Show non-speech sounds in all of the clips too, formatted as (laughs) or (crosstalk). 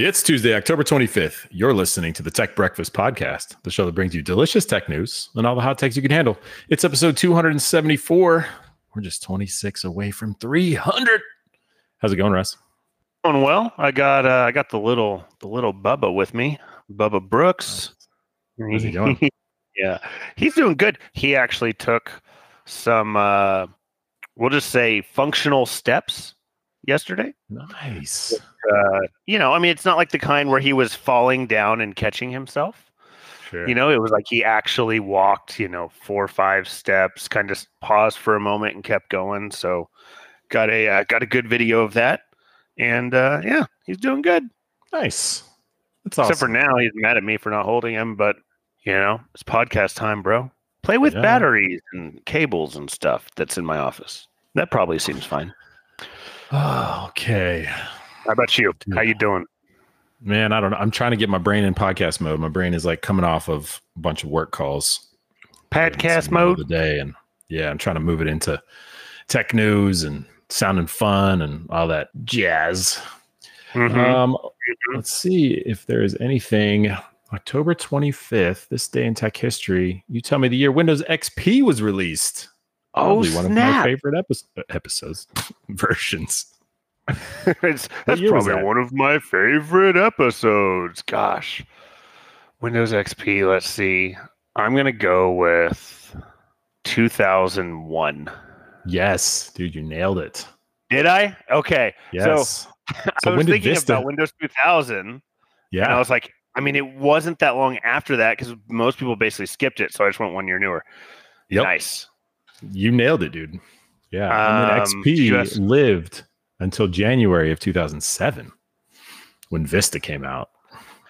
It's Tuesday, October 25th. You're listening to the Tech Breakfast Podcast, the show that brings you delicious tech news and all the hot takes you can handle. It's episode 274. We're just 26 away from 300. How's it going, Russ? Going well. I got uh, I got the little the little Bubba with me, Bubba Brooks. How's he doing? (laughs) yeah, he's doing good. He actually took some, uh, we'll just say, functional steps yesterday. Nice. Uh, you know, I mean, it's not like the kind where he was falling down and catching himself. Sure. You know, it was like he actually walked, you know, four or five steps, kind of paused for a moment and kept going. So, got a uh, got a good video of that, and uh, yeah, he's doing good. nice. That's awesome. Except for now, he's mad at me for not holding him. But you know, it's podcast time, bro. Play with Yeah. batteries and cables and stuff that's in my office. That probably seems fine. Oh, (sighs) okay. How about you? How you doing? Man, I don't know. I'm trying to get my brain in podcast mode. My brain is like coming off of a bunch of work calls. Podcast mode. the day and yeah i'm trying to move it into tech news and sounding fun and all that jazz Mhm. um let's see if there is anything october 25th this day in tech history you tell me the year windows xp was released oh Probably one of my favorite epi- episodes (laughs) versions (laughs) that's probably one of my favorite episodes. Gosh, Windows XP. Let's see. I'm gonna go with 2001. yes dude you nailed it Did I? Okay. yes (laughs) I So was when did thinking Vista- about Windows 2000, and I was like, I mean, it wasn't that long after that because most people basically skipped it. So I just went one year newer. Yep. Nice. you nailed it dude yeah and Um, then xp US lived until january of 2007 when vista came out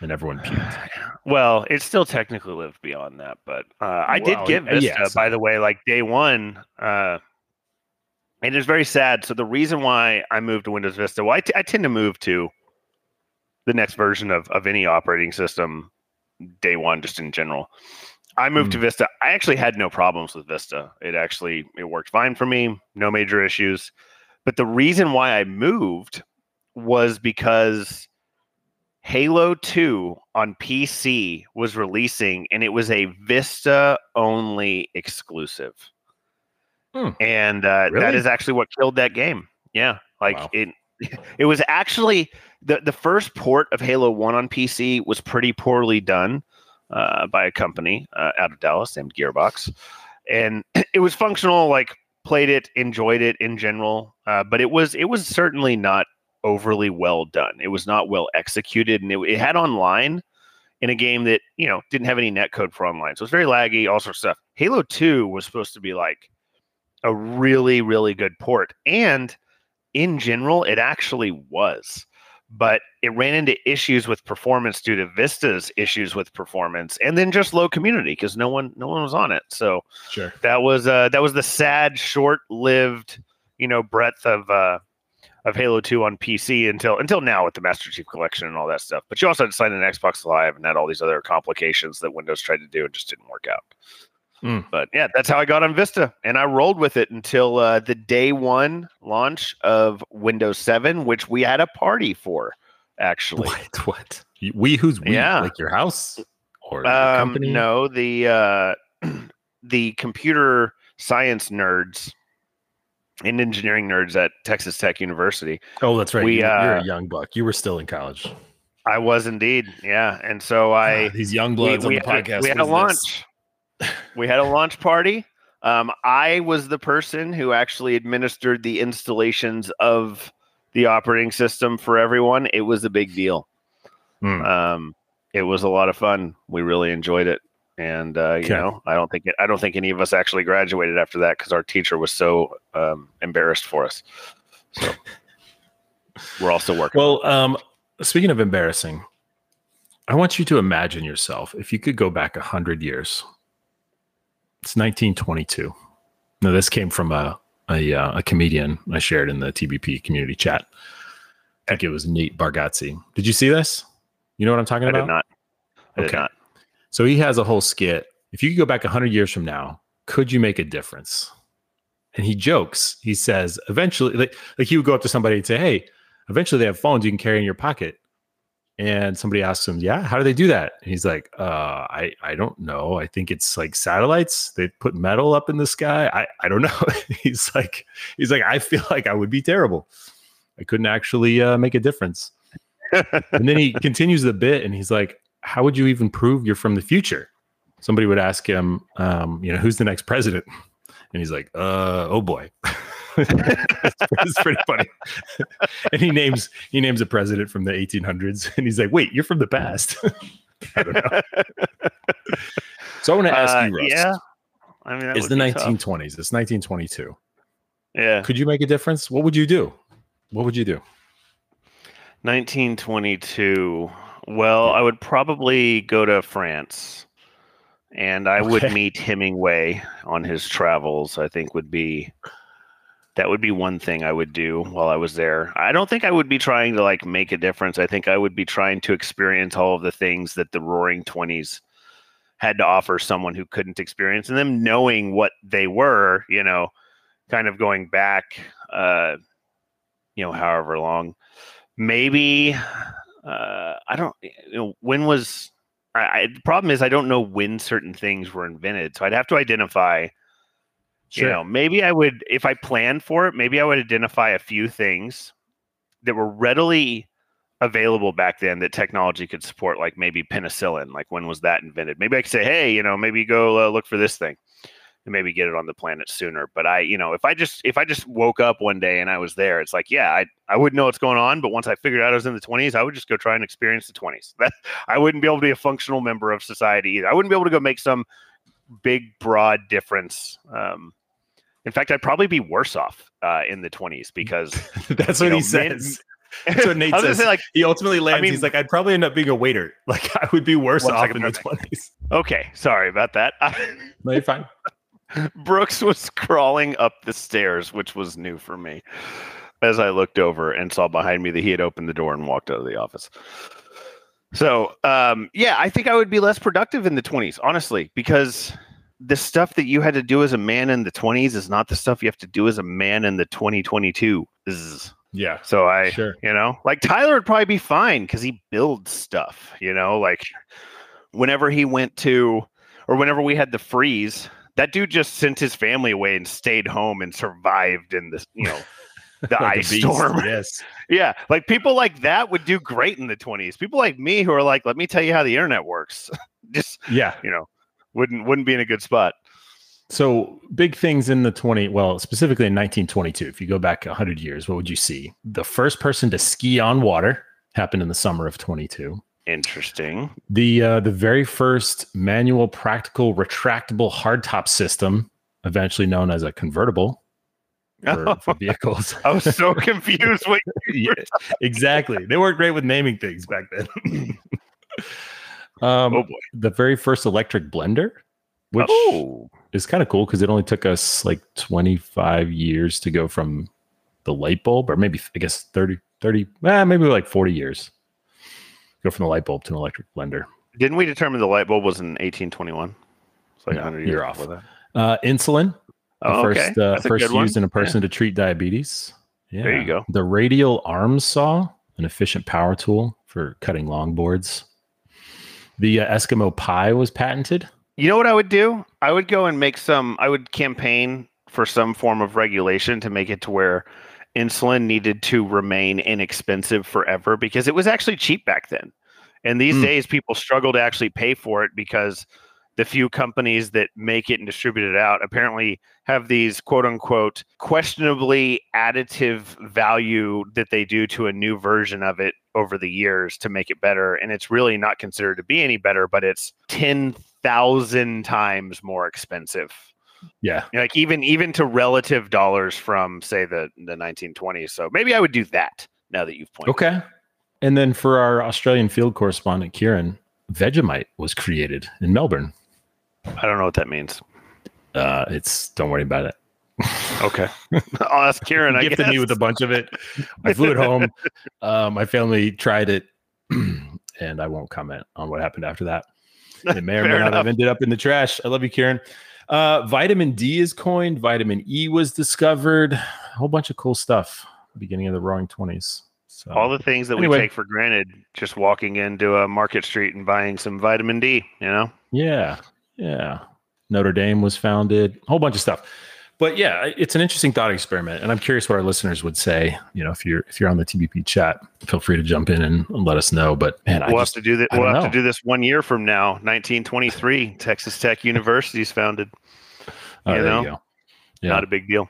and everyone puked (sighs) Well, it still technically lived beyond that, but uh, I did Well, get yeah, Vista, by the way, like day one. Uh, and it's very sad. So the reason why I moved to Windows Vista, well, I, t- I tend to move to the next version of, of any operating system day one, just in general. I moved to Vista. I actually had no problems with Vista. It actually it worked fine for me, no major issues. But the reason why I moved was because Halo 2 on PC was releasing and it was a Vista only exclusive. Hmm. And uh, Really? is actually what killed that game. Yeah. Like Wow. it (laughs) it was actually the the first port of Halo 1 on PC was pretty poorly done uh, by a company uh, out of Dallas named Gearbox. And (clears throat) it was functional like played it, enjoyed it in general, uh, but it was it was certainly not overly well done. It was not well executed, and it, it had online in a game that you know didn't have any netcode for online, so it's very laggy, all sorts of stuff. Halo Two was supposed to be like a really really good port, and in general, it actually was. But it ran into issues with performance due to Vista's issues with performance, and then just low community because no one no one was on it. So sure. that was uh that was the sad short-lived you know breadth of uh of halo 2 on pc until until now with the master chief collection and all that stuff. But you also had to sign an xbox live and had all these other complications that windows tried to do and just didn't work out Mm. but yeah that's how i got on vista and i rolled with it until uh, the day one launch of windows 7 which we had a party for actually what (laughs) what we who's we Yeah. like your house or Um, company no, the uh, (clears throat) the computer science nerds and engineering nerds at Texas Tech University. oh that's right we, you, you're uh, a young buck you were still in college I was indeed, yeah. And so I Ah, these young we, bloods we on the had, podcast we had a launch. We had a launch party. Um, I was the person who actually administered the installations of the operating system for everyone. It was a big deal. Hmm. Um, it was a lot of fun. We really enjoyed it, and uh, you Okay. know, I don't think it, I don't think any of us actually graduated after that because our teacher was so um, embarrassed for us. So (laughs) we're also working. Well, um, speaking of embarrassing, I want you to imagine yourself if you could go back a hundred years. It's 1922. Now, this came from a a, uh, a comedian I shared in the TBP community chat. I think it was Nate Bargatze. Did you see this? You know what I'm talking I about? did not. I did Okay. not. So he has a whole skit. If you could go back 100 years from now, could you make a difference? And he jokes. He says, eventually, like, like he would go up to somebody and say, Hey, eventually they have phones you can carry in your pocket. And somebody asks him, "Yeah, how do they do that?" And he's like, "Uh, I I don't know. I think it's like satellites. They put metal up in the sky. I I don't know." (laughs) he's like, he's like, I feel like I would be terrible. I couldn't actually uh, make a difference. and then he (laughs) continues the bit, and he's like, "How would you even prove you're from the future?" Somebody would ask him, um, "You know, who's the next president?" (laughs) And he's like, "Uh, oh boy." It's, (laughs) it's pretty funny. and he names he names a president from the 1800s, and he's like, "Wait, you're from the past." (laughs) I don't know. (laughs) so I want to ask Uh, you, Russ. yeah. I mean, it's the be tough. 1920s. It's 1922. Yeah. Could you make a difference? What would you do? What would you do? 1922. Well, I would probably go to France and I would meet Hemingway on his travels. I think would be that would be one thing I would do while I was there. I don't think I would be trying to like make a difference. I think I would be trying to experience all of the things that the roaring 20s had to offer someone who couldn't experience and them knowing what they were, you know, kind of going back uh you know, however long maybe uh i don't you know when was I, I the problem is i don't know when certain things were invented so i'd have to identify you know maybe i would if i planned for it maybe i would identify a few things that were readily available back then that technology could support like maybe penicillin like when was that invented? Maybe i could say hey you know maybe go uh, look for this thing and maybe get it on the planet sooner. But i you know if i just if i just woke up one day and i was there it's like yeah i i wouldn't know what's going on but once i figured out i was in the 20s i would just go try and experience the 20s (laughs) that i wouldn't be able to be a functional member of society either. I wouldn't be able to go make some big broad difference um in fact i'd probably be worse off uh, in the 20s (laughs) because That's what know, he says. That's (laughs) what Nate I says. say, like he ultimately lands. mean- he's like, I'd probably end up being a waiter. (laughs) Like I would be worse off second, in the twenties. okay sorry about that No, you're fine. Brooks was crawling up the stairs, which was new for me. As I looked over and saw behind me that he had opened the door and walked out of the office. So, um, yeah, I think I would be less productive in the 20s, honestly, because the stuff that you had to do as a man in the 20s is not the stuff you have to do as a man in the 2022. Zzz. Yeah, So I, sure. you know, like Tyler would probably be fine because he builds stuff, you know, like whenever he went to, or whenever we had the freeze, that dude just sent his family away and stayed home and survived in the, you know, (laughs) the Like ice storm. (laughs) Yes. yeah. Like people like that would do great in the 20s. People like me who are like, let me tell you how the internet works. (laughs) just, Yeah. you know, wouldn't, wouldn't be in a good spot. So big things in the 20, well, specifically in 1922. If you go back 100 years, what would you see? The first person to ski on water happened in the summer of 22. Interesting. The uh, the very first manual, practical, retractable hardtop system, eventually known as a convertible for, (laughs) for vehicles. I was so confused. (laughs) Yeah, exactly. They weren't great with naming things back then. (laughs) um, Oh, boy. The very first electric blender, which oh, is kind of cool because it only took us like 25 years to go from the light bulb, or maybe I guess 30, 30, eh, maybe like 40 years. Go from the light bulb to an electric blender. Didn't we determine the light bulb was in 1821? It's like No, 100 years off. that. Uh, insulin, the Oh, okay. first uh, a first used in a person to treat diabetes. Yeah. There you go. The radial arm saw, an efficient power tool for cutting longboards. The uh, Eskimo pie was patented. You know what I would do? I would go and make some, I would campaign for some form of regulation to make it to where insulin needed to remain inexpensive forever because it was actually cheap back then. And these Hmm. days, people struggle to actually pay for it because the few companies that make it and distribute it out apparently have these quote unquote questionably additive value that they do to a new version of it over the years to make it better. And it's really not considered to be any better, but it's 10,000 times more expensive. Yeah. Like even even to relative dollars from say the the 1920s. So maybe I would do that now that you've pointed. Okay. And then for our Australian field correspondent, Kieran, Vegemite was created in Melbourne. I don't know what that means. Uh, it's don't worry about it. (laughs) Okay. I'll ask Karen. I gifted guess. me with a bunch of it. I flew it home. (laughs) Uh, my family tried it, (clears throat) and I won't comment on what happened after that. It may or (laughs) may not have ended up in the trash. I love you, Karen. Uh, vitamin D is coined. Vitamin E was discovered. A whole bunch of cool stuff. Beginning of the Roaring Twenties. So All the things that Anyway. we take for granted, just walking into a market street and buying some vitamin D, you know? Yeah, yeah. Notre Dame was founded, a whole bunch of stuff. But yeah, it's an interesting thought experiment, and I'm curious what our listeners would say. You know, if you're if you're on the TBP chat, feel free to jump in and let us know. But man, I we'll just, have to do that. We'll have know. to do this one year from now, 1923. Texas Tech University is founded. oh, you there know? you. Yeah. Not a big deal.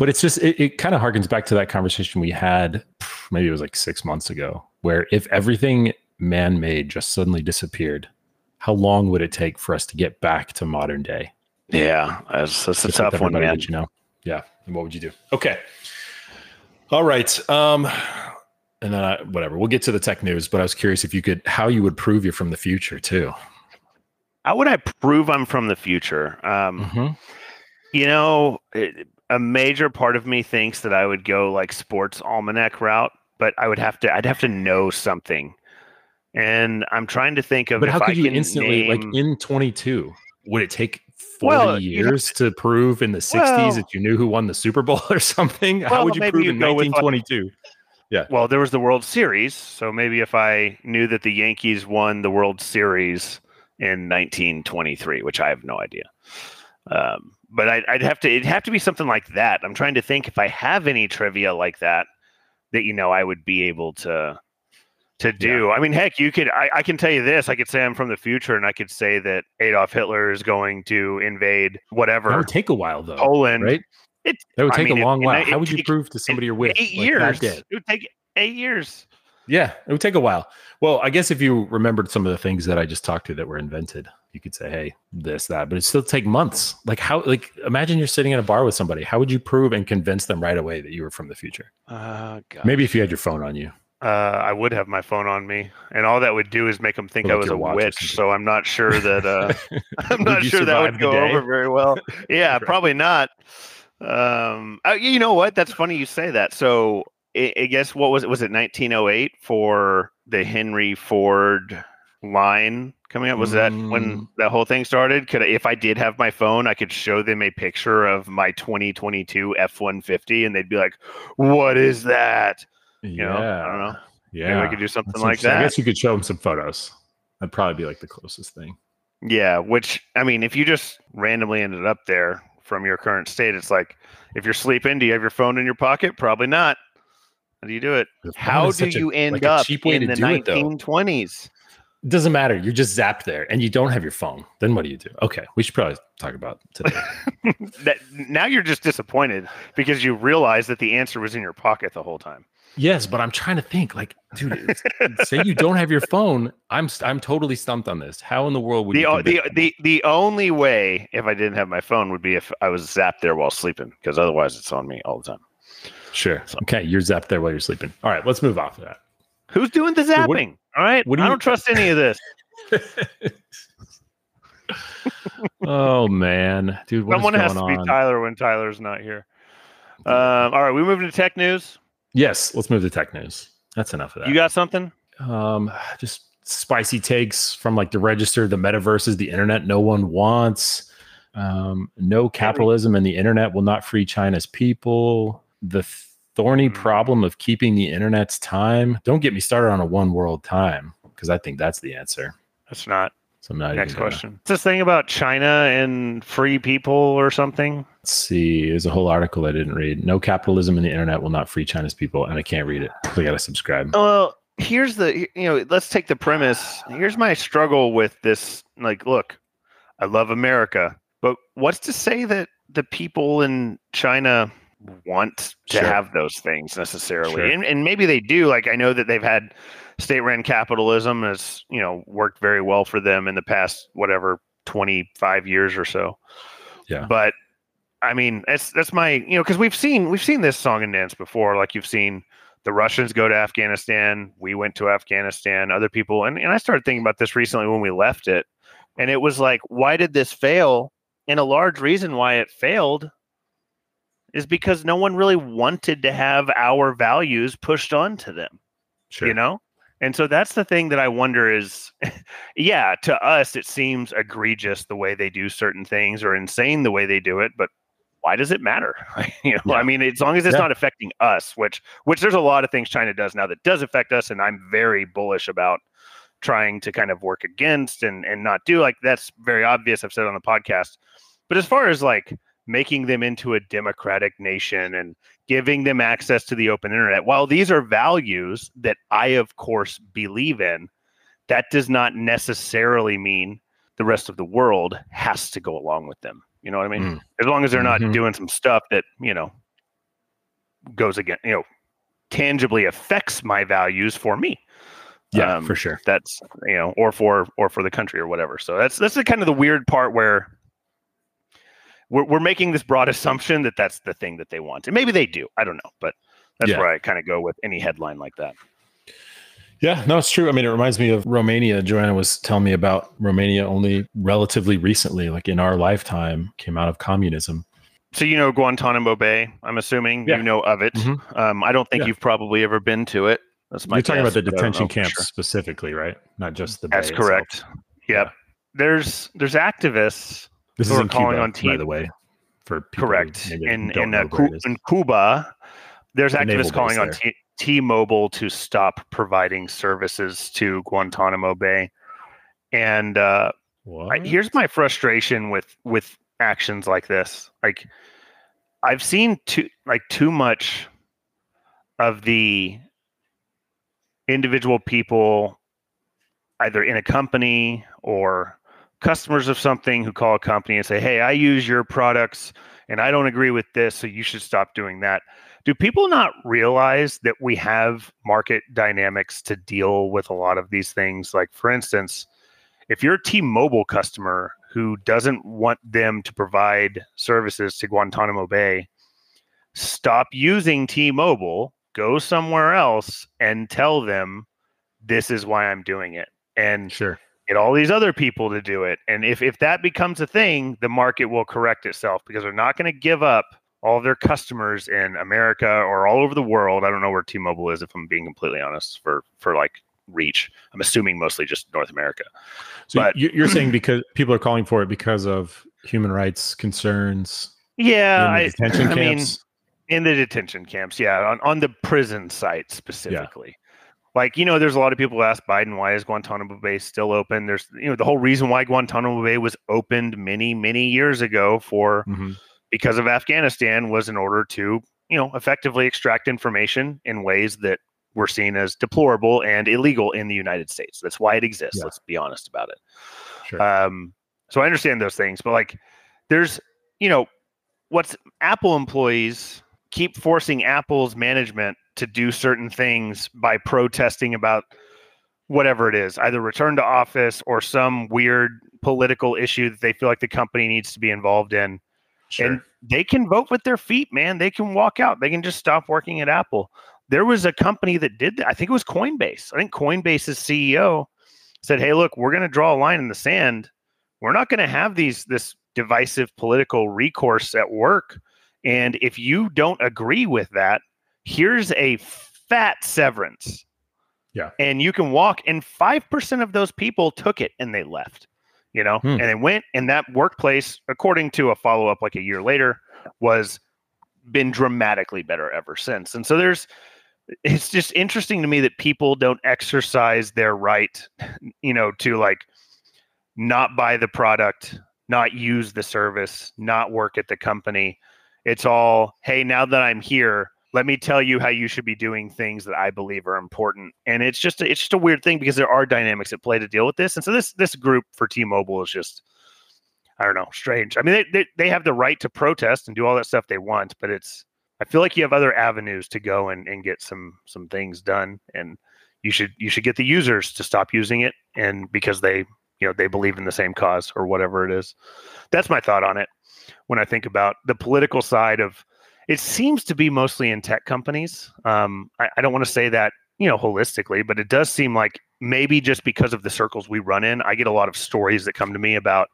But it's just it, it kind of harkens back to that conversation we had, maybe it was like six months ago, where if everything man-made just suddenly disappeared, how long would it take for us to get back to modern day? Yeah, that's, that's a Just tough one, man. you know. Yeah. And what would you do? Okay. All right. Um, and then I, whatever. We'll get to the tech news, but I was curious if you could how you would prove you're from the future too. How would I prove I'm from the future? Um, Mhm. You know, it, a major part of me thinks that I would go like sports almanac route, but I would have to. I'd have to know something, and I'm trying to think of. But if how could I you instantly like in 22? Would it take 40 Well, you'd have years to prove in the 60s Well- that you knew who won the Super Bowl (laughs) or something? how would you prove you in go with, like- 1922? Well, there was the World Series, so maybe if I knew that the Yankees won the World Series in 1923, which I have no idea. Um, but I'd, I'd have to. It'd have to be something like that. I'm trying to think if I have any trivia like that that you know I would be able to to do. I mean, heck, you could. I, I can tell you this. I could say I'm from the future, and I could say that Adolf Hitler is going to invade whatever. That would take a while though, Poland. right? It- That would I take mean, a long and while. it- How would you it- prove to somebody you're with? eight like, years. It would take eight years. Yeah, it would take a while. Well, I guess if you remembered some of the things that I just talked to that were invented, you could say, "Hey, this, that," but it still take months. Like how? Like imagine you're sitting in a bar with somebody. How would you prove and convince them right away that you were from the future? Uh, God. Maybe if you had your phone on you. Uh, I would have my phone on me, and all that would do is make them think I was a witch. So I'm not sure (laughs) that uh, (laughs) I'm Would not sure that would go day? over very well. (laughs) Yeah, Right. probably not. Um, uh, you know what? That's funny you say that. So I, I guess what was it? Was it 1908 for the Henry Ford line coming up? Was that Mm. when that whole thing started? Could I, if I did have my phone, I could show them a picture of my 2022 F150, and they'd be like, "What is that?" You know, I don't know. Yeah, Maybe I could do something That's like that. I guess you could show them some photos. That'd probably be like the closest thing. Yeah, which I mean, if you just randomly ended up there from your current state, it's like if you're sleeping, do you have your phone in your pocket? Probably not. How do you do it? How do such a- you end like up in the do it, though. 1920s? It doesn't matter. You're just zapped there, and you don't have your phone. Then what do you do? Okay, we should probably talk about today. (laughs) That now you're just disappointed because you realize that the answer was in your pocket the whole time. Yes, but I'm trying to think. Like, dude, say you don't have your phone. I'm I'm totally stumped on this. How in the world would The, you? o- the the the only way if I didn't have my phone would be if I was zapped there while sleeping because otherwise it's on me all the time. Sure. Okay, you're zapped there while you're sleeping. All right, let's move off of that. Who's doing the So what- zapping? all right, what do I don't trust any of this. (laughs) oh man, dude, what Someone has to be? Tyler when Tyler's not here. Um, all right, we moving to tech news. Yes, let's move to tech news. That's enough of that. You got something? um just spicy takes from like the register the metaverses the internet no one wants um no capitalism and the internet will not free china's people the thorny Hmm. problem of keeping the internet's time don't get me started on a one world time because i think that's the answer That's not. So not Next gonna- question. What's this thing about China and free people or something? let's see there's a whole article i didn't read no capitalism in the internet will not free china's people and i can't read it we gotta subscribe Well, here's the you know, let's take the premise. Here's my struggle with this. Like, look, I love America, but what's to say that the people in China want to Sure. have those things necessarily? Sure. And, and maybe they do. Like, I know that they've had state-run capitalism has you know worked very well for them in the past whatever 25 years or so. Yeah. But I mean, that's that's my you know because we've seen we've seen this song and dance before. Like you've seen the Russians go to Afghanistan. We went to Afghanistan. Other people, and, and I started thinking about this recently when we left it, and it was like, why did this fail? And a large reason why it failed is because no one really wanted to have our values pushed onto them sure you know and so that's the thing that i wonder is (laughs) yeah to us it seems egregious the way they do certain things or insane the way they do it but why does it matter? (laughs) you know, Yeah. I mean, as long as it's Yeah. not affecting us, which which there's a lot of things China does now that does affect us, and I'm very bullish about trying to kind of work against and and not do like that's very obvious. I've said on the podcast, but as far as like making them into a democratic nation and giving them access to the open internet, while these are values that I of course believe in, that does not necessarily mean the rest of the world has to go along with them. You know what I mean? Mm. As long as they're not Mhm. doing some stuff that, you know, goes again, you know, tangibly affects my values for me. Yeah, Um, for sure. That's, you know, or for or for the country or whatever. So that's that's the kind of the weird part where we're we're making this broad (laughs) assumption that that's the thing that they want. And maybe they do. I don't know, but that's Yeah. where I kind of go with any headline like that. Yeah, no, it's true. I mean, it reminds me of Romania. Joanna was telling me about Romania only relatively recently, like in our lifetime, came out of communism. So you know Guantanamo Bay, I'm assuming Yeah. you know of it. Mhm. Um, I don't think Yeah. you've probably ever been to it. That's my You're talking guess, about the but I don't detention camps sure. specifically, right? Not just the. bay That's itself. correct. Yep. There's there's activists This is calling Cuba, on by the way. For people correct in in, uh, Cu- in Cuba. There's The activists calling on. T- T-Mobile to stop providing services to Guantanamo Bay, and uh, I, here's my frustration with with actions like this. Like I've seen too like too much of the individual people either in a company or customers of something who call a company and say, "Hey, I use your products and I don't agree with this, so you should stop doing that." Do people not realize that we have market dynamics to deal with a lot of these things? Like for instance, if you're a T-Mobile customer who doesn't want them to provide services to Guantanamo Bay, stop using T-Mobile, go somewhere else and tell them this is why I'm doing it. And Sure. Get all these other people to do it. And if if that becomes a thing, the market will correct itself because they're not going to give up all their customers in America or all over the world. I don't know where T-Mobile is if I'm being completely honest for for like reach. I'm assuming mostly just North America. So But- you- you're saying because (clears throat) people are calling for it because of human rights concerns Yeah, in the I, detention I mean, in the detention camps, yeah, on, on the prison site specifically. Like, you know, there's a lot of people who ask Biden, why is Guantanamo Bay still open? There's, you know, the whole reason why Guantanamo Bay was opened many, many years ago for Mhm. because of Afghanistan was in order to, you know, effectively extract information in ways that were seen as deplorable and illegal in the United States. That's why it exists. Yeah. Let's be honest about it. Sure. Um, so I understand those things, but like, there's, you know, what's Apple employees keep forcing Apple's management to do certain things by protesting about whatever it is, either return to office or some weird political issue that they feel like the company needs to be involved in. Sure. And they can vote with their feet, man. They can walk out. They can just stop working at Apple. There was a company that did that. I think it was Coinbase. I think Coinbase's CEO said, "Hey, look, we're going to draw a line in the sand. We're not going to have these this divisive political recourse at work. And if you don't agree with that, here's a fat severance. Yeah. And you can walk. And 5% of those people took it and they left, you know, Hmm. and they went. And that workplace, according to a follow up like a year later, was been dramatically better ever since. And so there's, it's just interesting to me that people don't exercise their right, you know, to like not buy the product, not use the service, not work at the company. It's all, hey, now that I'm here, let me tell you how you should be doing things that I believe are important. And it's just a, it's just a weird thing because there are dynamics at play to deal with this. And so this this group for T-Mobile is just I don't know, strange. I mean, they, they they have the right to protest and do all that stuff they want, but it's I feel like you have other avenues to go and, and get some some things done. And you should you should get the users to stop using it and because they you know they believe in the same cause or whatever it is. That's my thought on it when I think about the political side of it seems to be mostly in tech companies. Um, I, I don't want to say that you know holistically, but it does seem like maybe just because of the circles we run in, I get a lot of stories that come to me about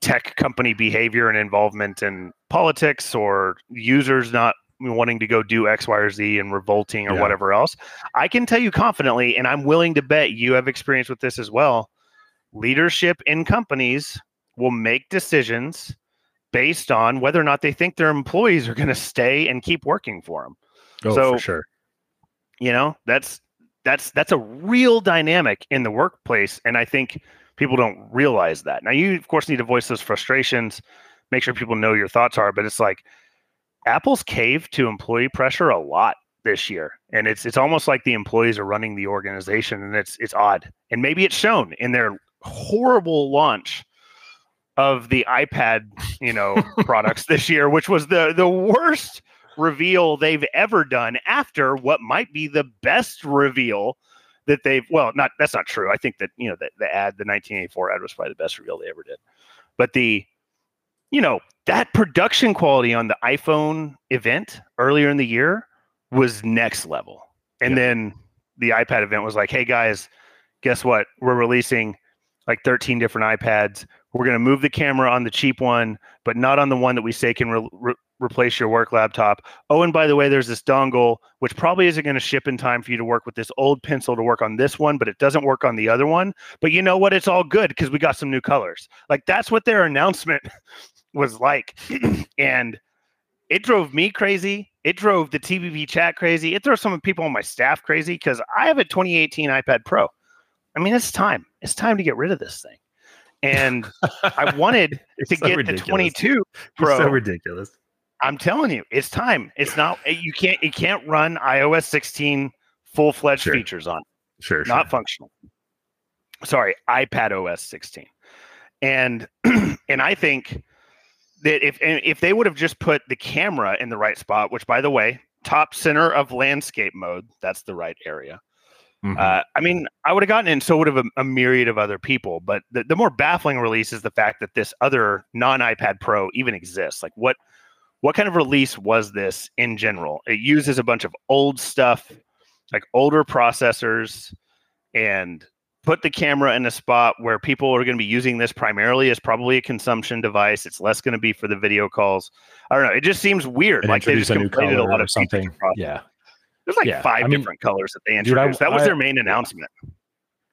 tech company behavior and involvement in politics or users not wanting to go do X, Y, or Z and revolting or Yeah. whatever else. I can tell you confidently, and I'm willing to bet you have experience with this as well. Leadership in companies will make decisions based on whether or not they think their employees are going to stay and keep working for them. Oh, So- for sure. You know, that's that's that's a real dynamic in the workplace, and I think people don't realize that. Now, you of course need to voice those frustrations, make sure people know your thoughts are, but it's like Apple's caved to employee pressure a lot this year, and it's it's almost like the employees are running the organization, and it's it's odd, and maybe it's shown in their horrible launch of the iPad, you know, products this year, which was the the worst reveal they've ever done after what might be the best reveal that they've well not that's not true. I think that you know the, the ad the 1984 ad was probably the best reveal they ever did. But the you know that production quality on the iphone event earlier in the year was next level. And Yeah. then the ipad event was like hey guys guess what? We're releasing like 13 different ipads we're going to move the camera on the cheap one but not on the one that we say can re- re- replace your work laptop Oh, and by the way, there's this dongle, which probably isn't going to ship in time for you to work with this old pencil to work on this one, but it doesn't work on the other one. But you know what? It's all good because we got some new colors. Like that's what their announcement (laughs) was like. (clears throat) and it drove me crazy. It drove the TBP chat crazy. It drove some of people on my staff crazy because I have a 2018 iPad Pro. I mean, it's time. It's time to get rid of this thing. And I wanted (laughs) to so get ridiculous. the 22 It's Pro. so ridiculous. I'm telling you, it's time. It's not eh, you can't it can't run iOS 16 full fledged Sure. features on, Sure, sure. not functional. Sorry, iPad OS 16, and (clears throat) and I think that if if they would have just put the camera in the right spot, which by the way, top center of landscape mode, that's the right area. Mhm. Uh, I mean, I would have gotten in, so would have a, a myriad of other people. But the, the more baffling release is the fact that this other non iPad Pro even exists. Like, what what kind of release was this in general? It uses a bunch of old stuff, like older processors, and put the camera in a spot where people are going to be using this primarily as probably a consumption device. It's less going to be for the video calls. I don't know. It just seems weird. Like they just completed a lot of something. Yeah. There's like Yeah, five I mean- different colors that they Dude, I- introduced. that was I- their main announcement.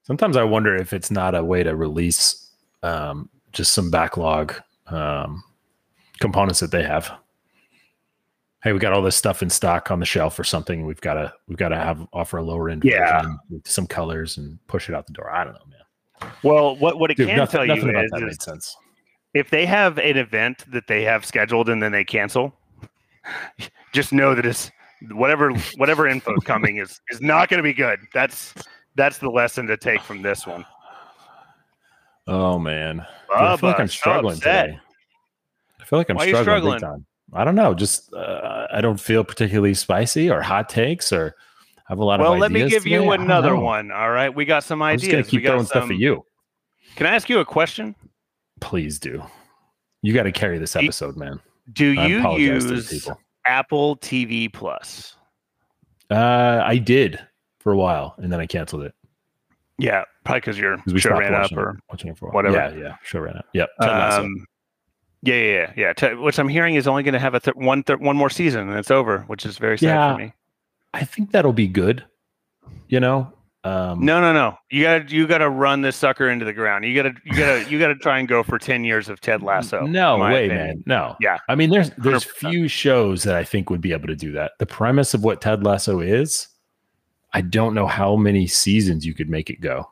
Sometimes I wonder if it's not a way to release um, just some backlog um, components that they have. Hey, we got all this stuff in stock on the shelf or something. We've got to we've got to have offer a lower end Yeah. version with some colors and push it out the door. I don't know, man. Well, what what it Dude, can nothing, tell nothing you is, that made sense. if they have an event that they have scheduled and then they cancel, (laughs) just know that it's whatever (laughs) whatever info is coming is is not going to be good. That's that's the lesson to take from this one. Oh man, Dude, I feel like I'm Bubba, so struggling today. I feel like I'm you struggling, big time. I don't know. Just uh, I don't feel particularly spicy or hot takes or have a lot Well, of. Well, let me give today. You another one. All right, we got some I'm ideas. just gonna We keep got throwing stuff some- at you. Can I ask you a question? Please do. You got to carry this episode, man. Do I you apologize to the use people. Apple TV Plus? Uh, I did for a while, and then I canceled it Yeah, probably because your because we show ran up or watching it for whatever. Yeah, yeah, show ran up. Yep. Um, yeah, yeah, yeah. yeah. Te- which I'm hearing is only going to have a th- one th- one more season and it's over, which is very sad Yeah. for me. I think that'll be good. You know. Um, No, no, no. You got to you got to run this sucker into the ground. You got to you got to you got to try and go for 10 years of Ted Lasso. No way, opinion. man. No. Yeah. I mean, there's there's 100%. few shows that I think would be able to do that. The premise of what Ted Lasso is, I don't know how many seasons you could make it go.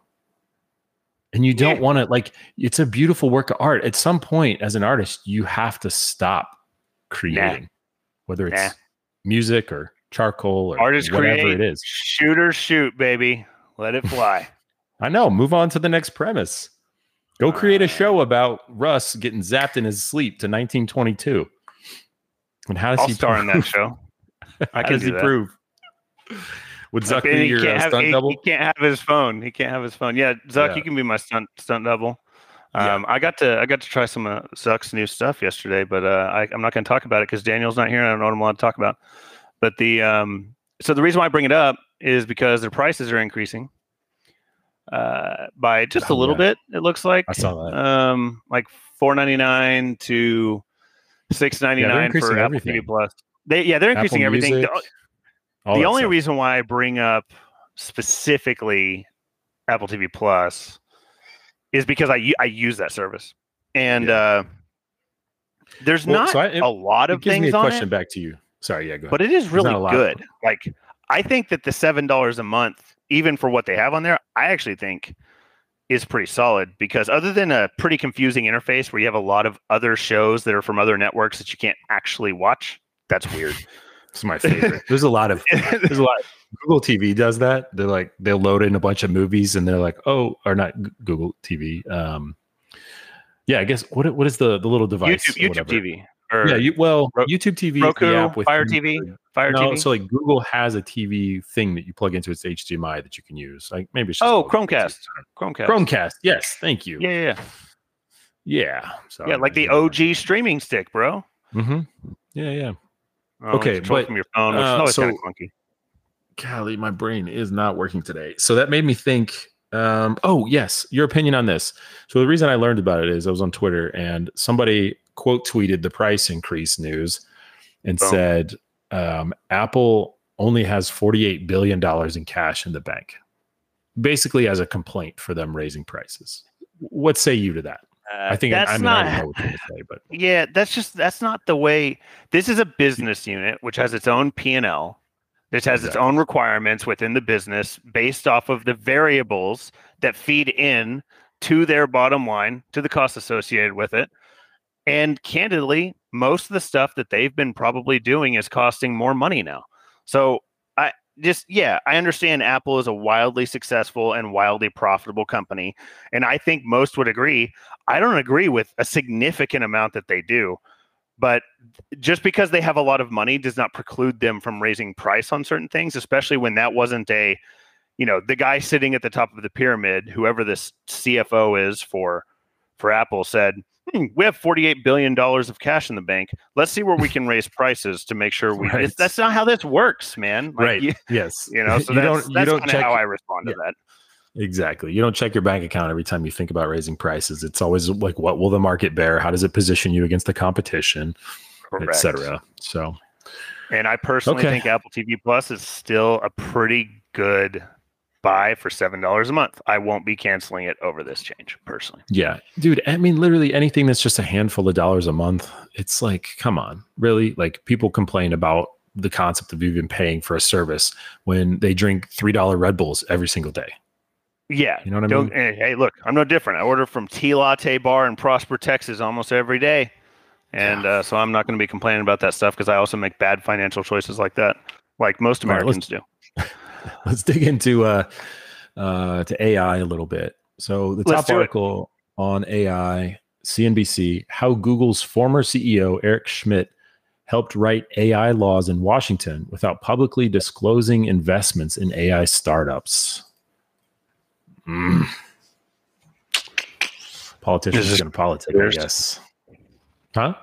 And you don't Yeah. want to like it's a beautiful work of art. At some point, as an artist, you have to stop creating, whether it's Nah. music or charcoal or Artists whatever create, it is. shoot or shoot, baby. Let it fly. (laughs) I know. Move on to the next premise. Go create a show about Russ getting zapped in his sleep to 1922. And how does I'll he star in that show. (laughs) I can does do he that. prove? Would Zuck And be your uh, have- stunt he- double? He can't have his phone. He can't have his phone. Yeah, Zuck, Yeah. you can be my stunt stunt double. Yeah. Um, I got to I got to try some uh, Zuck's new stuff yesterday, but uh, I, I'm not going to talk about it because Daniel's not here. and I don't know what I'm allowed to talk about. But the um, so the reason why I bring it up is because their prices are increasing uh, by just a Oh, little yeah. bit. It looks like I saw that. um, like 4.99 to 6.99 Yeah, for increasing Apple. TV Plus. They yeah they're increasing Apple everything. Music, The- the only stuff. reason why I bring up specifically Apple TV Plus is because I I use that service, and Yeah. uh, There's Well, not so I- it- a lot It of gives me things a on question it, back to you. Sorry, yeah, go ahead. but it is really a good. Like I think that the seven dollars a month, even for what they have on there, I actually think is pretty solid because other than a pretty confusing interface where you have a lot of other shows that are from other networks that you can't actually watch, that's weird. (laughs) It's my favorite. There's a lot of (laughs) there's a lot. Google TV does that. They're like they'll load in a bunch of movies and they're like, oh, or not Google TV. Um, yeah, I guess what what is the the little device? YouTube, YouTube? TV or Yeah, you, well, Ro- YouTube TV, Roku, app with Fire TV, Fire No, TV. so like Google has a TV thing that you plug into its HDMI that you can use. Like maybe it's oh, Chromecast. Chromecast. Chromecast. Yes, thank you. Yeah, yeah, yeah. Yeah. So yeah, like the OG streaming stick, bro. Mm-hmm. Yeah, yeah. Oh, Okay, but, from your phone, which uh, is so- kind of clunky. golly, my brain is not working today. So that made me think. Um, oh yes, your opinion on this. So the reason I learned about it is I was on Twitter and somebody quote tweeted the price increase news and Boom. said um, Apple only has forty eight billion dollars in cash in the bank, basically as a complaint for them raising prices. What say you to that? I think I, that's I mean not. I know what to say, but (laughs) Yeah, that's just that's not the way. This is a business unit which has its own P and L. This has its own requirements within the business based off of the variables that feed in to their bottom line, to the cost associated with it. And candidly, most of the stuff that they've been probably doing is costing more money now. So I just yeah, I understand Apple is a wildly successful and wildly profitable company. And I think most would agree. I don't agree with a significant amount that they do. But just because they have a lot of money does not preclude them from raising price on certain things, especially when that wasn't a, you know, the guy sitting at the top of the pyramid, whoever this CFO is for for Apple said, "Hmm, we have 48 billion dollars of cash in the bank. Let's see where we can raise prices to make sure (laughs) we Right. it's, that's not how this works, man. Like, right. You, yes. (laughs) you know, so you that's, don't you that's check how I respond to that. Exactly. You don't check your bank account every time you think about raising prices. It's always like, what will the market bear? How does it position you against the competition, etc. So, And I personally Okay. think Apple TV Plus is still a pretty good buy for seven dollars a month. I won't be canceling it over this change personally. yeah, dude. I mean, literally anything that's just a handful of dollars a month. It's like, come on, really? Like people complain about the concept of even paying for a service when they drink three dollar Red Bulls every single day. Yeah. You know what I mean? eh, hey, look, I'm no different. I order from Tea Latte Bar in Prosper, Texas, almost every day, and uh, so I'm not going to be complaining about that stuff because I also make bad financial choices like that, like most All right, Americans do. (laughs) Let's dig into uh, uh, to AI a little bit. So the top do it. article on AI, CNBC, how Google's former CEO Eric Schmidt helped write AI laws in Washington without publicly disclosing investments in AI startups. Mm. Politicians This is going to politic, I guess. Huh?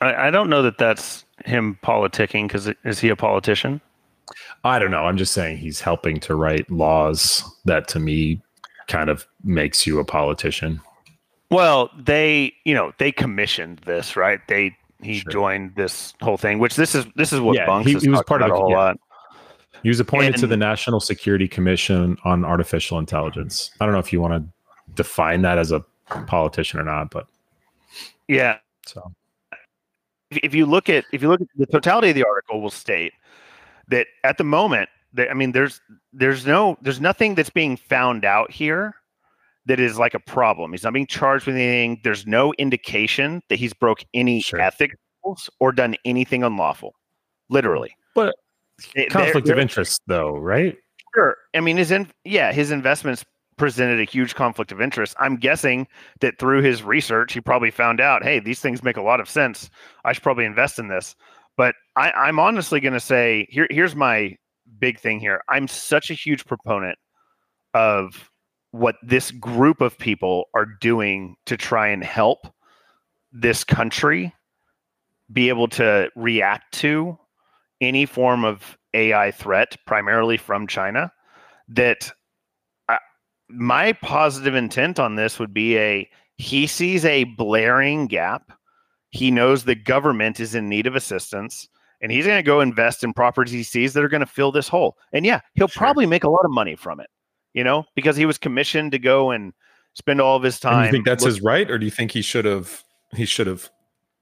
I, I don't know that that's him politicking because is he a politician? I don't know. I'm just saying he's helping to write laws that to me kind of makes you a politician. Well, they, you know, they commissioned this, right? They he Sure. joined this whole thing, which this is this is what Yeah, Bunks he- has he was part of about a whole yeah. lot. He was appointed to the National Security Commission on Artificial Intelligence. I don't know if you want to define that as a politician or not, but Yeah, so if, if you look at if you look at the totality of the article, will state that at the moment, that I mean, there's there's no there's nothing that's being found out here that is like a problem. He's not being charged with anything. There's no indication that he's broke any Sure. ethics rules or done anything unlawful. Literally, But It- conflict of interest, though, right? Sure. I mean, his in, yeah, his investments presented a huge conflict of interest. I'm guessing that through his research, he probably found out, hey, these things make a lot of sense. I should probably invest in this. But I, I'm honestly going to say, here, here's my big thing here. I'm such a huge proponent of what this group of people are doing to try and help this country be able to react to any form of AI threat, primarily from China, that I, my positive intent on this would be a he sees a blaring gap. He knows the government is in need of assistance, and he's going to go invest in properties he sees that are going to fill this hole. And yeah, he'll Sure. probably make a lot of money from it, you know, because he was commissioned to go and spend all of his And time. you think that's look- his right, or do you think he should have he should have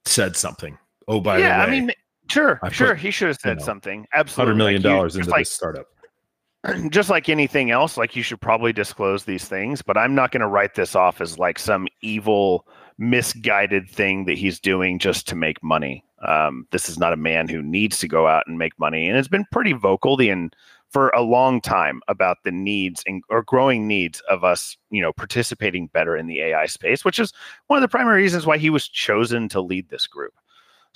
said something. Oh, by yeah, the way, I mean, sure, I sure, put, he should have said know, something. Absolutely, hundred million Like, you- into like, this startup. (clears throat) just like anything else, like you should probably disclose these things, but I'm not going to write this off as like some evil, misguided thing that he's doing just to make money. Um, this is not a man who needs to go out and make money, and it's been pretty vocal the and for a long time about the needs and or growing needs of us, you know, participating better in the AI space, which is one of the primary reasons why he was chosen to lead this group.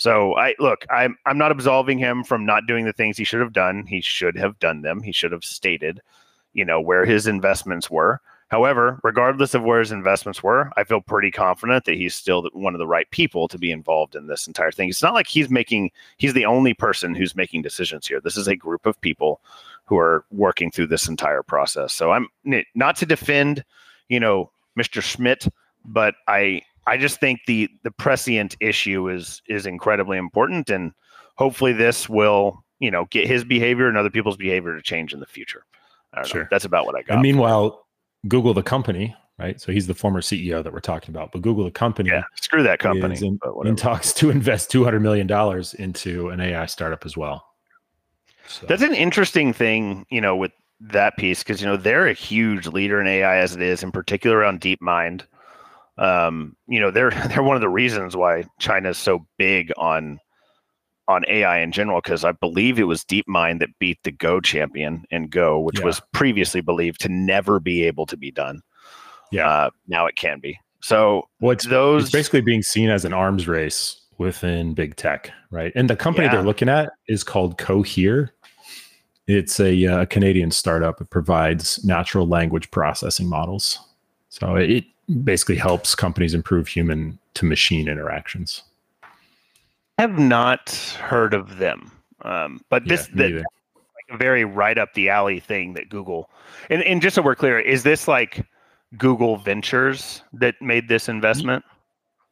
So I look, I'm I'm not absolving him from not doing the things he should have done. He should have done them. He should have stated, you know, where his investments were. However, regardless of where his investments were, I feel pretty confident that he's still one of the right people to be involved in this entire thing. It's not like he's making he's the only person who's making decisions here. This is a group of people who are working through this entire process. So I'm not to defend, you know, Mr. Schmidt, but I I just think the the prescient issue is is incredibly important, and hopefully this will you know get his behavior and other people's behavior to change in the future. Don't know. Sure. That's about what I got. And meanwhile, Google the company, right? So he's the former CEO that we're talking about, but Google the company yeah, screw that company. in, in talks to invest two hundred million dollars into an AI startup as well. So, That's an interesting thing, you know, with that piece because you know they're a huge leader in AI as it is, in particular around DeepMind. Um, you know, they're (laughs) they're one of the reasons why China is so big on on AI in general because I believe it was DeepMind that beat the Go champion in Go, which Yeah. was previously believed to never be able to be done. Yeah. uh, now it can be. So well, it's, those it's basically being seen as an arms race within big tech, right? And the company Yeah. they're looking at is called Cohere. It's a uh, Canadian startup. It provides natural language processing models. So it basically helps companies improve human to machine interactions. I have not heard of them. Um, but this Yeah, the, like a very right up the alley thing that Google and, and just so we're clear, is this like Google Ventures that made this investment?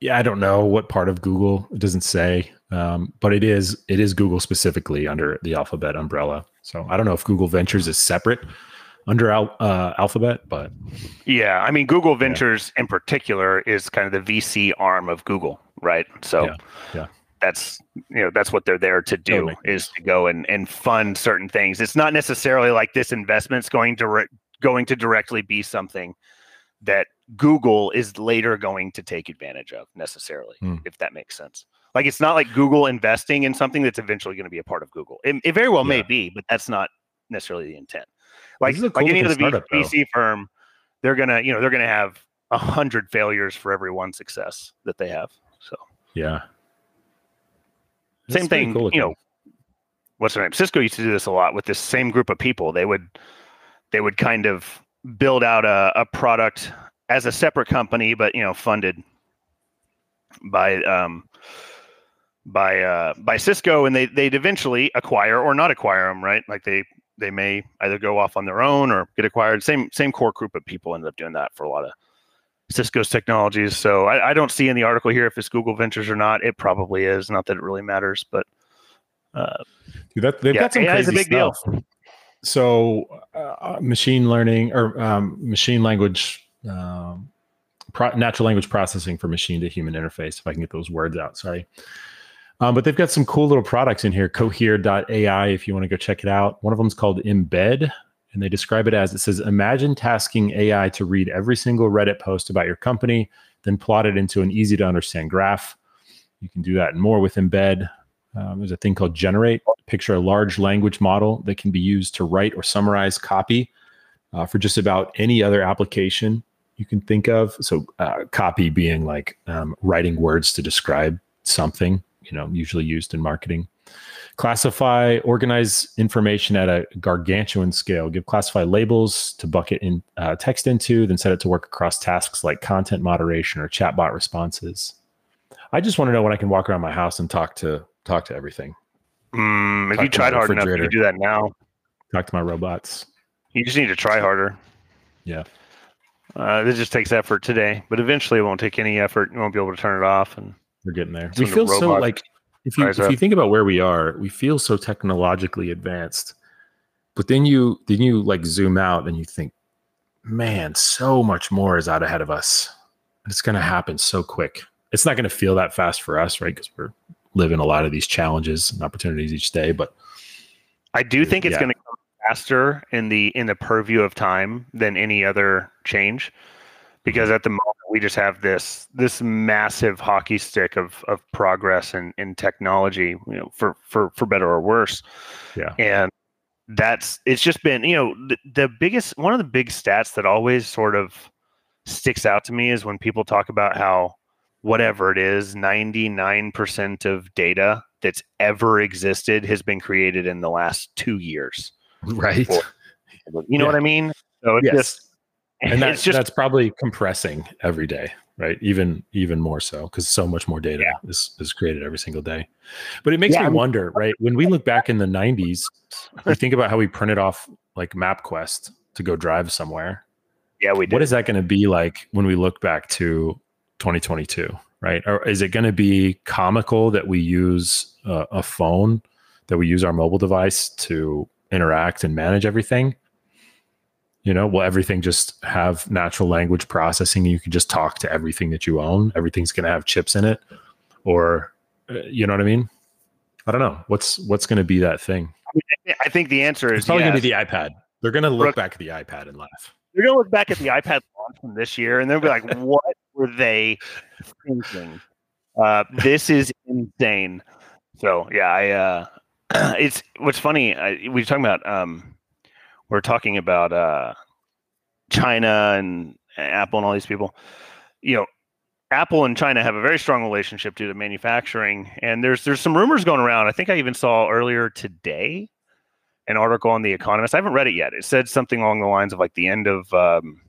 yeah, I don't know what part of Google. It doesn't say, um, but it is it is Google specifically under the Alphabet umbrella. So I don't know if Google Ventures is separate under Al, uh, Alphabet, but Yeah, I mean Google Ventures in particular is kind of the VC arm of Google, right? So Yeah, yeah. that's you know that's what they're there to do is to go and, and fund certain things. It's not necessarily like this investment's going to going to directly be something that Google is later going to take advantage of necessarily, Hmm. if that makes sense. Like it's not like Google investing in something that's eventually going to be a part of Google. It, it very well may be, but that's not necessarily the intent. Like, a like any other V- startup, though. VC firm, they're gonna you know they're gonna have a hundred failures for every one success that they have. So yeah. same thing, cool you know. What's their name? Cisco used to do this a lot with this same group of people. They would they would kind of build out a, a product as a separate company, but you know, funded by um by uh by Cisco, and they they'd eventually acquire or not acquire them, right? Like they they may either go off on their own or get acquired. Same same core group of people ended up doing that for a lot of Cisco's technologies. So I, I don't see in the article here if it's Google Ventures or not. It probably is. Not that it really matters, but uh, Dude, that, they've Yeah, got some AI crazy big deal. stuff. So, uh, machine learning or um, machine language, um, pro- natural language processing for machine to human interface. If I can get those words out, sorry. Um, but they've got some cool little products in here. Cohere.ai, if you want to go check it out. One of them is called Embed, and they describe it as it says, Imagine tasking AI to read every single Reddit post about your company, then plot it into an easy to understand graph. You can do that and more with Embed. Um, there's a thing called Generate. Picture a large language model that can be used to write or summarize copy uh, for just about any other application you can think of. So, uh, copy being like um, writing words to describe something, you know, usually used in marketing. Classify, organize information at a gargantuan scale. Give classify labels to bucket in uh, text into, then set it to work across tasks like content moderation or chatbot responses. I just want to know when I can walk around my house and talk to talk to everything. mm, if Talk you tried hard enough, you could do that now. Talk to my robots. You just need to try harder. Yeah. Uh, this just takes effort today, but eventually it won't take any effort. You won't be able to turn it off. And We're getting there. It's we the feel so like if you if you think about where we are, we feel so technologically advanced. But then you then you like zoom out and you think, man, so much more is out ahead of us. It's going to happen so quick. it's not going to feel that fast for us, right? Because we're living a lot of these challenges and opportunities each day. But I do think it's Yeah. going to come faster in the in the purview of time than any other change, because mm-hmm. at the moment we just have this this massive hockey stick of of progress and in, technology, you know, for for for better or worse. Yeah. and that's it's just been you know the, the biggest one of the big stats that always sort of sticks out to me is when people talk about how whatever it is 99% of data that's ever existed has been created in the last two years (laughs) right, Or- you know Yeah. what i mean so it's Yes. just and (laughs) that's just that's probably compressing every day, right? Even even more so because so much more data is is created every single day. But it makes Yeah, me I mean- wonder, (laughs) right? When we look back in the '90s, we think about how we printed off like MapQuest to go drive somewhere. yeah we did What is that going to be like when we look back to 2022, right? Or is it going to be comical that we use uh, a phone, that we use our mobile device to interact and manage everything? You know, will everything just have natural language processing? You can just talk to everything that you own. Everything's going to have chips in it, or uh, you know what I mean? I don't know. What's what's going to be that thing? i think the answer is It's probably yes. going to be the iPad. They're going to look Brooke- back at the iPad and laugh. They're gonna look back at the iPad launch from this year and they'll be like, "What were they thinking? Uh, this is insane." So yeah, I uh, (clears throat) it's what's funny. I, we were talking about um, we're talking about uh, China and Apple and all these people. You know, Apple and China have a very strong relationship due to manufacturing, and there's there's some rumors going around. I think I even saw earlier today an article on the Economist. I haven't read it yet. It said something along the lines of like the end of um,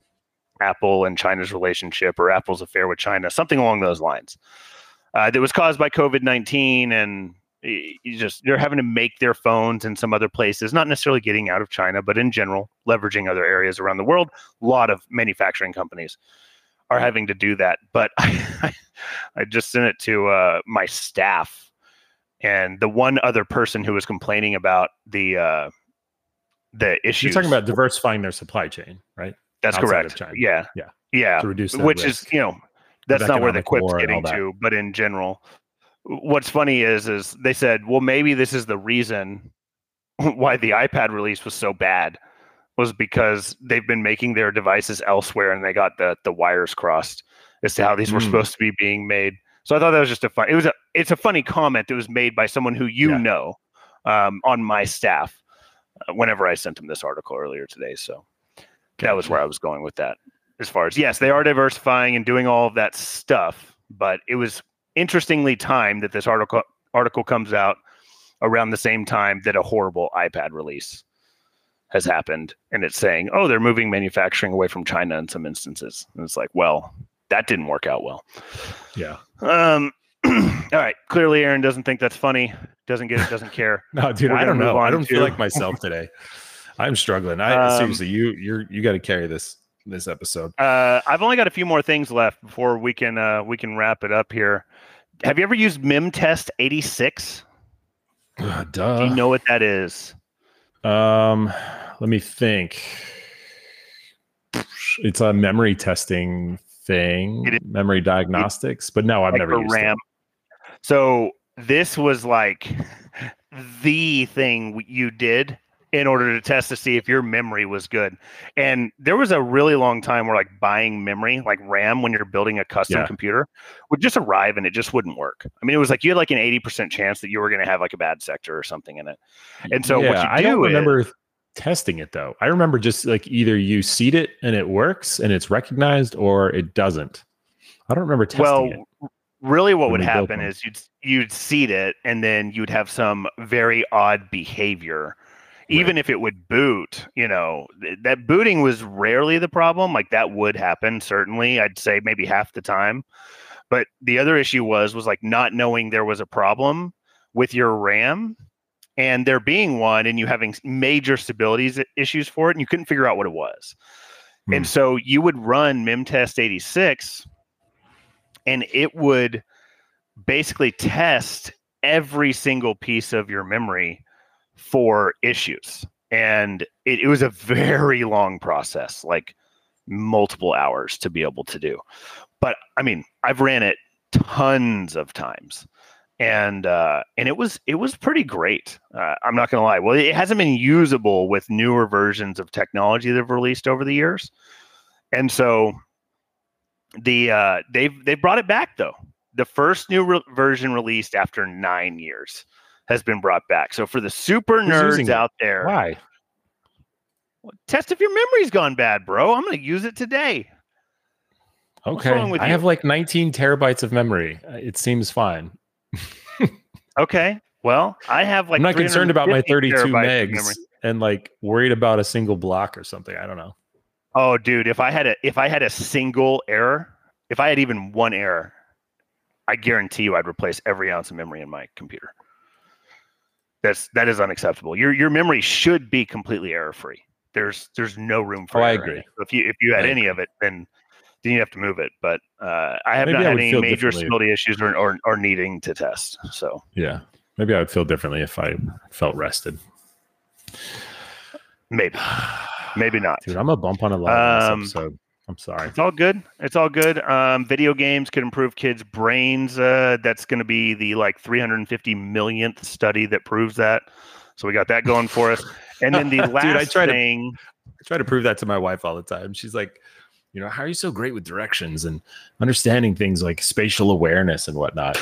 Apple and China's relationship or Apple's affair with China, something along those lines. Uh, that was caused by COVID nineteen, and y- you just they're having to make their phones in some other places, not necessarily getting out of China, but in general leveraging other areas around the world. A lot of manufacturing companies are having to do that. But (laughs) I, I just sent it to uh, my staff, and the one other person who was complaining about the uh, the issues. You're talking about diversifying their supply chain, right? that's outside correct. Yeah, Yeah. yeah. To reduce that Which risk. is you know that's not where the quip's war and all getting to, but in general, what's funny is is they said, well, maybe this is the reason (laughs) why the iPad release was so bad was because they've been making their devices elsewhere and they got the the wires crossed as to how these were Mm. supposed to be being made. So I thought that was just a fun. It was a it's a funny comment that was made by someone who you Yeah. know um, on my staff. Uh, whenever I sent him this article earlier today, so that was where I was going with that. As far as yes, they are diversifying and doing all of that stuff, but it was interestingly timed that this article article comes out around the same time that a horrible iPad release has happened, and it's saying, "Oh, they're moving manufacturing away from China in some instances." And it's like, well, that didn't work out well. Yeah. Um, (clears throat) all right, clearly Aaron doesn't think that's funny. Doesn't get it. Doesn't (laughs) care. No, dude, I don't know. I don't feel like myself today. I'm struggling. I Um, seriously, you you're you got to carry this this episode. Uh, I've only got a few more things left before we can uh, we can wrap it up here. Have you ever used MemTest 86? Ugh, Do you know what that is? Um, let me think. It's a memory testing thing, It memory diagnostics. But no, I've Like never used RAM. So this was like (laughs) the thing you did in order to test to see if your memory was good. And there was a really long time where like buying memory, like RAM, when you're building a custom Yeah. computer, would just arrive and it just wouldn't work. I mean, it was like you had like an 80% chance that you were going to have like a bad sector or something in it. And so what you I don't is- remember testing it though. I remember just like either you seed it and it works and it's recognized, or it doesn't. I don't remember testing it. well, it. really what would happen is you'd you'd seed it and then you'd have some very odd behavior even if it would boot you know th- that booting was rarely the problem like that would happen certainly i'd say maybe half the time. But the other issue was was like not knowing there was a problem with your ram and there being one and you having major stability issues for it and you couldn't figure out what it was. Hmm. and so you would run memtest 86 and it would basically test every single piece of your memory for issues. And it, it was a very long process, like multiple hours to be able to do. But I mean, I've ran it tons of times and uh, and it was it was pretty great. Uh, I'm not gonna lie. Well, it hasn't been usable with newer versions of technology they've released over the years, and so the uh, they've they brought it back though. The first new re- version released after nine years has been brought back. So for the super Who's nerds out there, Why? test if your memory's gone bad, bro. I'm gonna use it today. Okay. I have like 19 terabytes of memory. Uh, It seems fine. (laughs) Okay. Well, I have like I'm not concerned about my 32 megs and like worried about a single block or something. I don't know. Oh, dude, if I had a if I had a single error, if I had even one error, I guarantee you I'd replace every ounce of memory in my computer. That's that is unacceptable. Your your memory should be completely error free. There's there's no room for Oh, I agree. So if you if you had I any of it, then then you have to move it. But uh, I have Maybe not I had any major stability issues or, or or needing to test. So Yeah. Maybe I would feel differently if I felt rested. maybe maybe not. Dude, I'm a bump on a lot Um, episode. I'm sorry. It's all good. It's all good. Um, video games can improve kids' brains. Uh, that's going to be the like 350 millionth study that proves that. So we got that going for us. And then the last (laughs) Dude, I try to- thing, I try to prove that to my wife all the time. She's like, you know, how are you so great with directions and understanding things like spatial awareness and whatnot?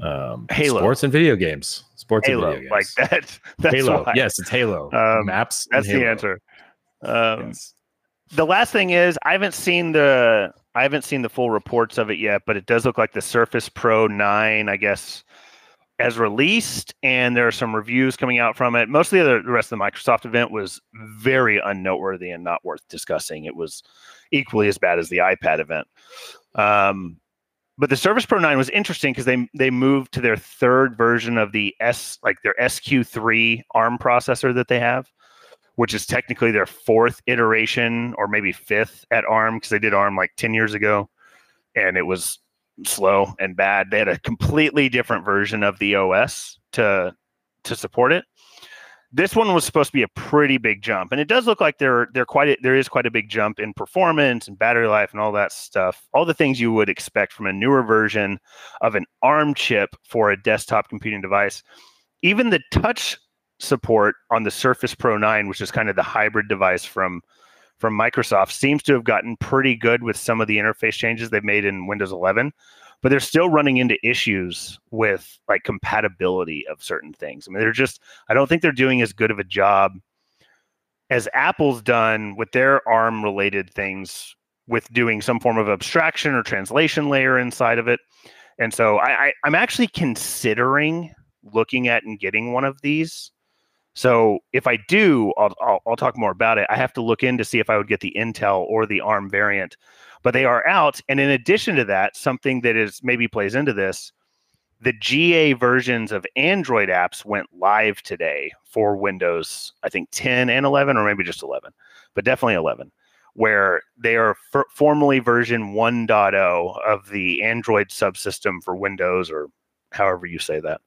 Um, Halo. sports and video games. Sports Halo, and video like that. (laughs) That's Halo. why. Yes, it's Halo. Um, Maps. That's the answer. Um, Yes. The last thing is I haven't seen the I haven't seen the full reports of it yet, but it does look like the Surface Pro 9, I guess, as released, and there are some reviews coming out from it. Mostly the, the rest of the Microsoft event was very unnoteworthy and not worth discussing. It was equally as bad as the iPad event. Um, but the Surface Pro 9 was interesting because they they moved to their third version of the S like their SQ3 ARM processor that they have which is technically their fourth iteration or maybe fifth at ARM because they did ARM like 10 years ago and it was slow and bad. They had a completely different version of the OS to to support it. This one was supposed to be a pretty big jump, and it does look like there there quite a, there is quite a big jump in performance and battery life and all that stuff. All the things you would expect from a newer version of an ARM chip for a desktop computing device. Even the touch support on the Surface Pro 9, which is kind of the hybrid device from from Microsoft, seems to have gotten pretty good with some of the interface changes they've made in Windows 11, but they're still running into issues with like compatibility of certain things. I mean, they're just I don't think they're doing as good of a job as Apple's done with their ARM related things with doing some form of abstraction or translation layer inside of it. And so I, I I'm actually considering looking at and getting one of these. So if I do, I'll, I'll, I'll talk more about it. I have to look in to see if I would get the Intel or the ARM variant, but they are out. And in addition to that, something that is maybe plays into this, the GA versions of Android apps went live today for Windows, I think 10 and 11, or maybe just 11, but definitely 11, where they are formally version 1.0 of the Android subsystem for Windows, or however you say that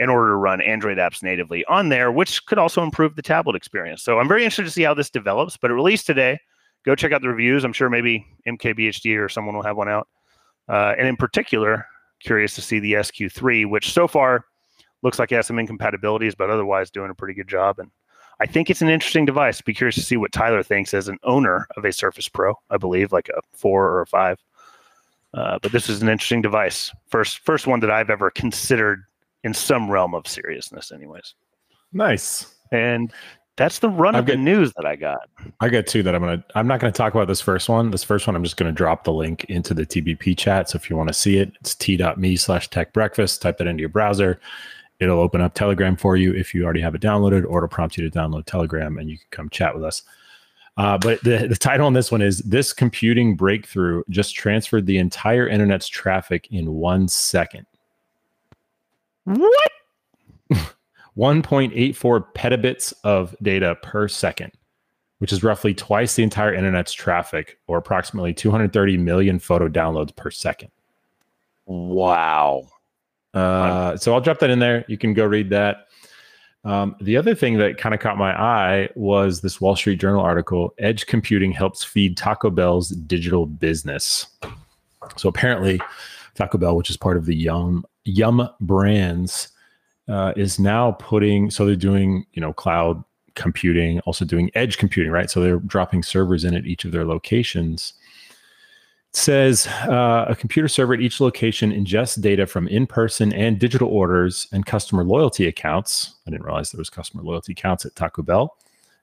in order to run Android apps natively on there, which could also improve the tablet experience. So I'm very interested to see how this develops, but it released today. Go check out the reviews. I'm sure maybe MKBHD or someone will have one out. Uh, and in particular, curious to see the SQ3, which so far looks like it has some incompatibilities, but otherwise doing a pretty good job. And I think it's an interesting device. Be curious to see what Tyler thinks as an owner of a Surface Pro, I believe, like a four or a five. Uh, but this is an interesting device. First, first one that I've ever considered in some realm of seriousness, anyways. Nice. And that's the run I've of the news that I got. I got two that I'm gonna. I'm not gonna talk about this first one. This first one, I'm just gonna drop the link into the TBP chat. So if you want to see it, it's t.me slash tech breakfast. Type that into your browser. It'll open up Telegram for you if you already have it downloaded, or it'll prompt you to download Telegram, and you can come chat with us. Uh, but the, the title on this one is This Computing Breakthrough Just Transferred the Entire Internet's Traffic in One Second. What? 1.84 petabits of data per second, which is roughly twice the entire internet's traffic, or approximately 230 million photo downloads per second. Wow. Uh, so I'll drop that in there. You can go read that. Um, the other thing that kind of caught my eye was this Wall Street Journal article Edge computing helps feed Taco Bell's digital business. So apparently, Taco Bell, which is part of the Yum Yum Brands, uh, is now putting. So they're doing you know cloud computing, also doing edge computing, right? So they're dropping servers in at each of their locations. It says uh, a computer server at each location ingests data from in-person and digital orders and customer loyalty accounts. I didn't realize there was customer loyalty accounts at Taco Bell.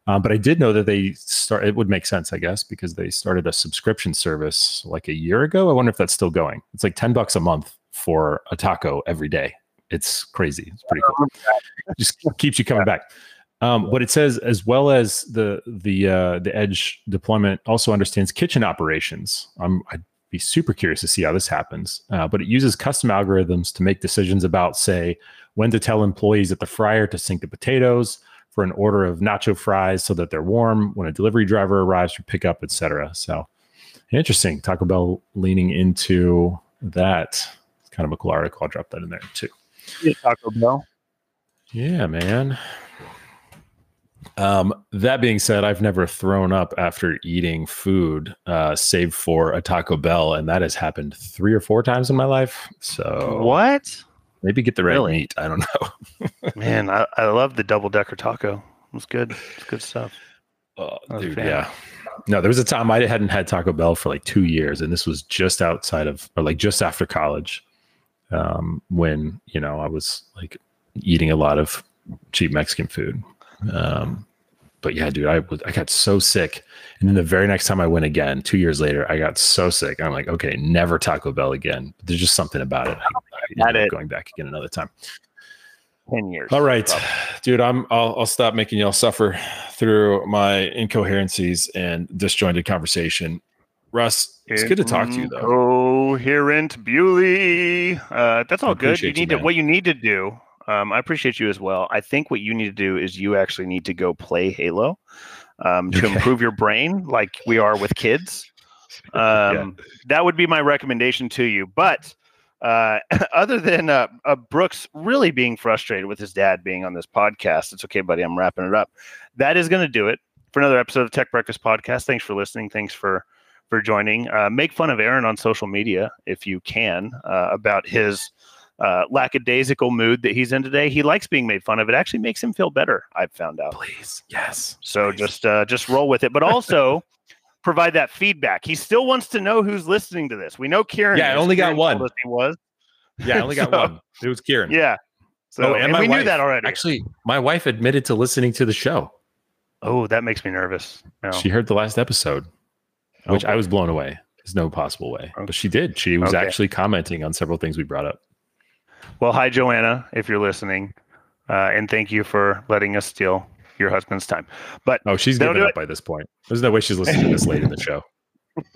Uh, but I did know that they start. It would make sense, I guess, because they started a subscription service like a year ago. I wonder if that's still going. It's like ten bucks a month for a taco every day. It's crazy. It's pretty cool. (laughs) Just keeps you coming back. Um, but it says as well as the the uh, the edge deployment also understands kitchen operations. I'm, I'd be super curious to see how this happens. Uh, but it uses custom algorithms to make decisions about, say, when to tell employees at the fryer to sink the potatoes for an order of nacho fries so that they're warm when a delivery driver arrives for pickup, etc. So interesting. Taco Bell leaning into that. It's kind of a cool article. I'll drop that in there too. Yeah, Taco Bell. Yeah, man. Um, that being said, I've never thrown up after eating food, uh, save for a Taco Bell, and that has happened three or four times in my life. So What? Maybe get the right Really? meat. I don't know. (laughs) Man, I, I love the double decker taco. It was good. It's good stuff. Oh, I was a dude, yeah. No, there was a time I hadn't had Taco Bell for like two years, and this was just outside of, or like just after college, um, when you know I was like eating a lot of cheap Mexican food. Um, but yeah, dude, I was I got so sick, and then the very next time I went again, two years later, I got so sick. I'm like, okay, never Taco Bell again. There's just something about it. I, I ended Got up it. going back again another time. Ten years. All right, Probably. dude. I'm. I'll, I'll stop making y'all suffer through my incoherencies and disjointed conversation. Russ, it's good to talk to you though. Coherent Bewley. Uh, that's all good. You, need to what you need to do. Um, I appreciate you as well. I think what you need to do is you actually need to go play Halo um, to Okay. improve your brain, like we are with kids. (laughs) Um, That would be my recommendation to you. But uh, (laughs) other than uh, uh, Brooks really being frustrated with his dad being on this podcast, it's okay, buddy. I'm wrapping it up. That is going to do it for another episode of Tech Breakfast Podcast. Thanks for listening. Thanks for for joining. Uh, make fun of Aaron on social media if you can uh, about his uh, lackadaisical mood that he's in today. He likes being made fun of. It actually makes him feel better. I've found out. Please, yes. So please. just uh, just roll with it, but also (laughs) provide that feedback. He still wants to know who's listening to this. We know Kieran. Yeah, I only got Kieran one. He was. yeah, I only got (laughs) So- one. It was Kieran. Yeah. So Oh, and, my we knew that already. Actually, my wife admitted to listening to the show. oh, that makes me nervous. No. She heard the last episode, which Okay. I was blown away. There's no possible way, but she did. She was Okay. actually commenting on several things we brought up. Well, hi Joanna, if you're listening, uh, and thank you for letting us steal your husband's time. But Oh, she's given do up by this point. There's no way she's listening to this late in the show.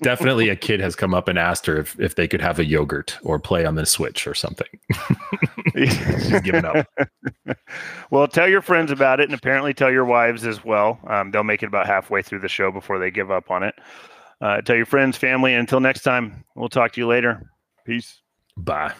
Definitely a kid has come up and asked her if, if they could have a yogurt or play on the Switch or something. (laughs) She's given up. (laughs) well, tell your friends about it, and apparently tell your wives as well. Um, they'll make it about halfway through the show before they give up on it. Uh, tell your friends, family, and until next time, we'll talk to you later. Peace. Bye.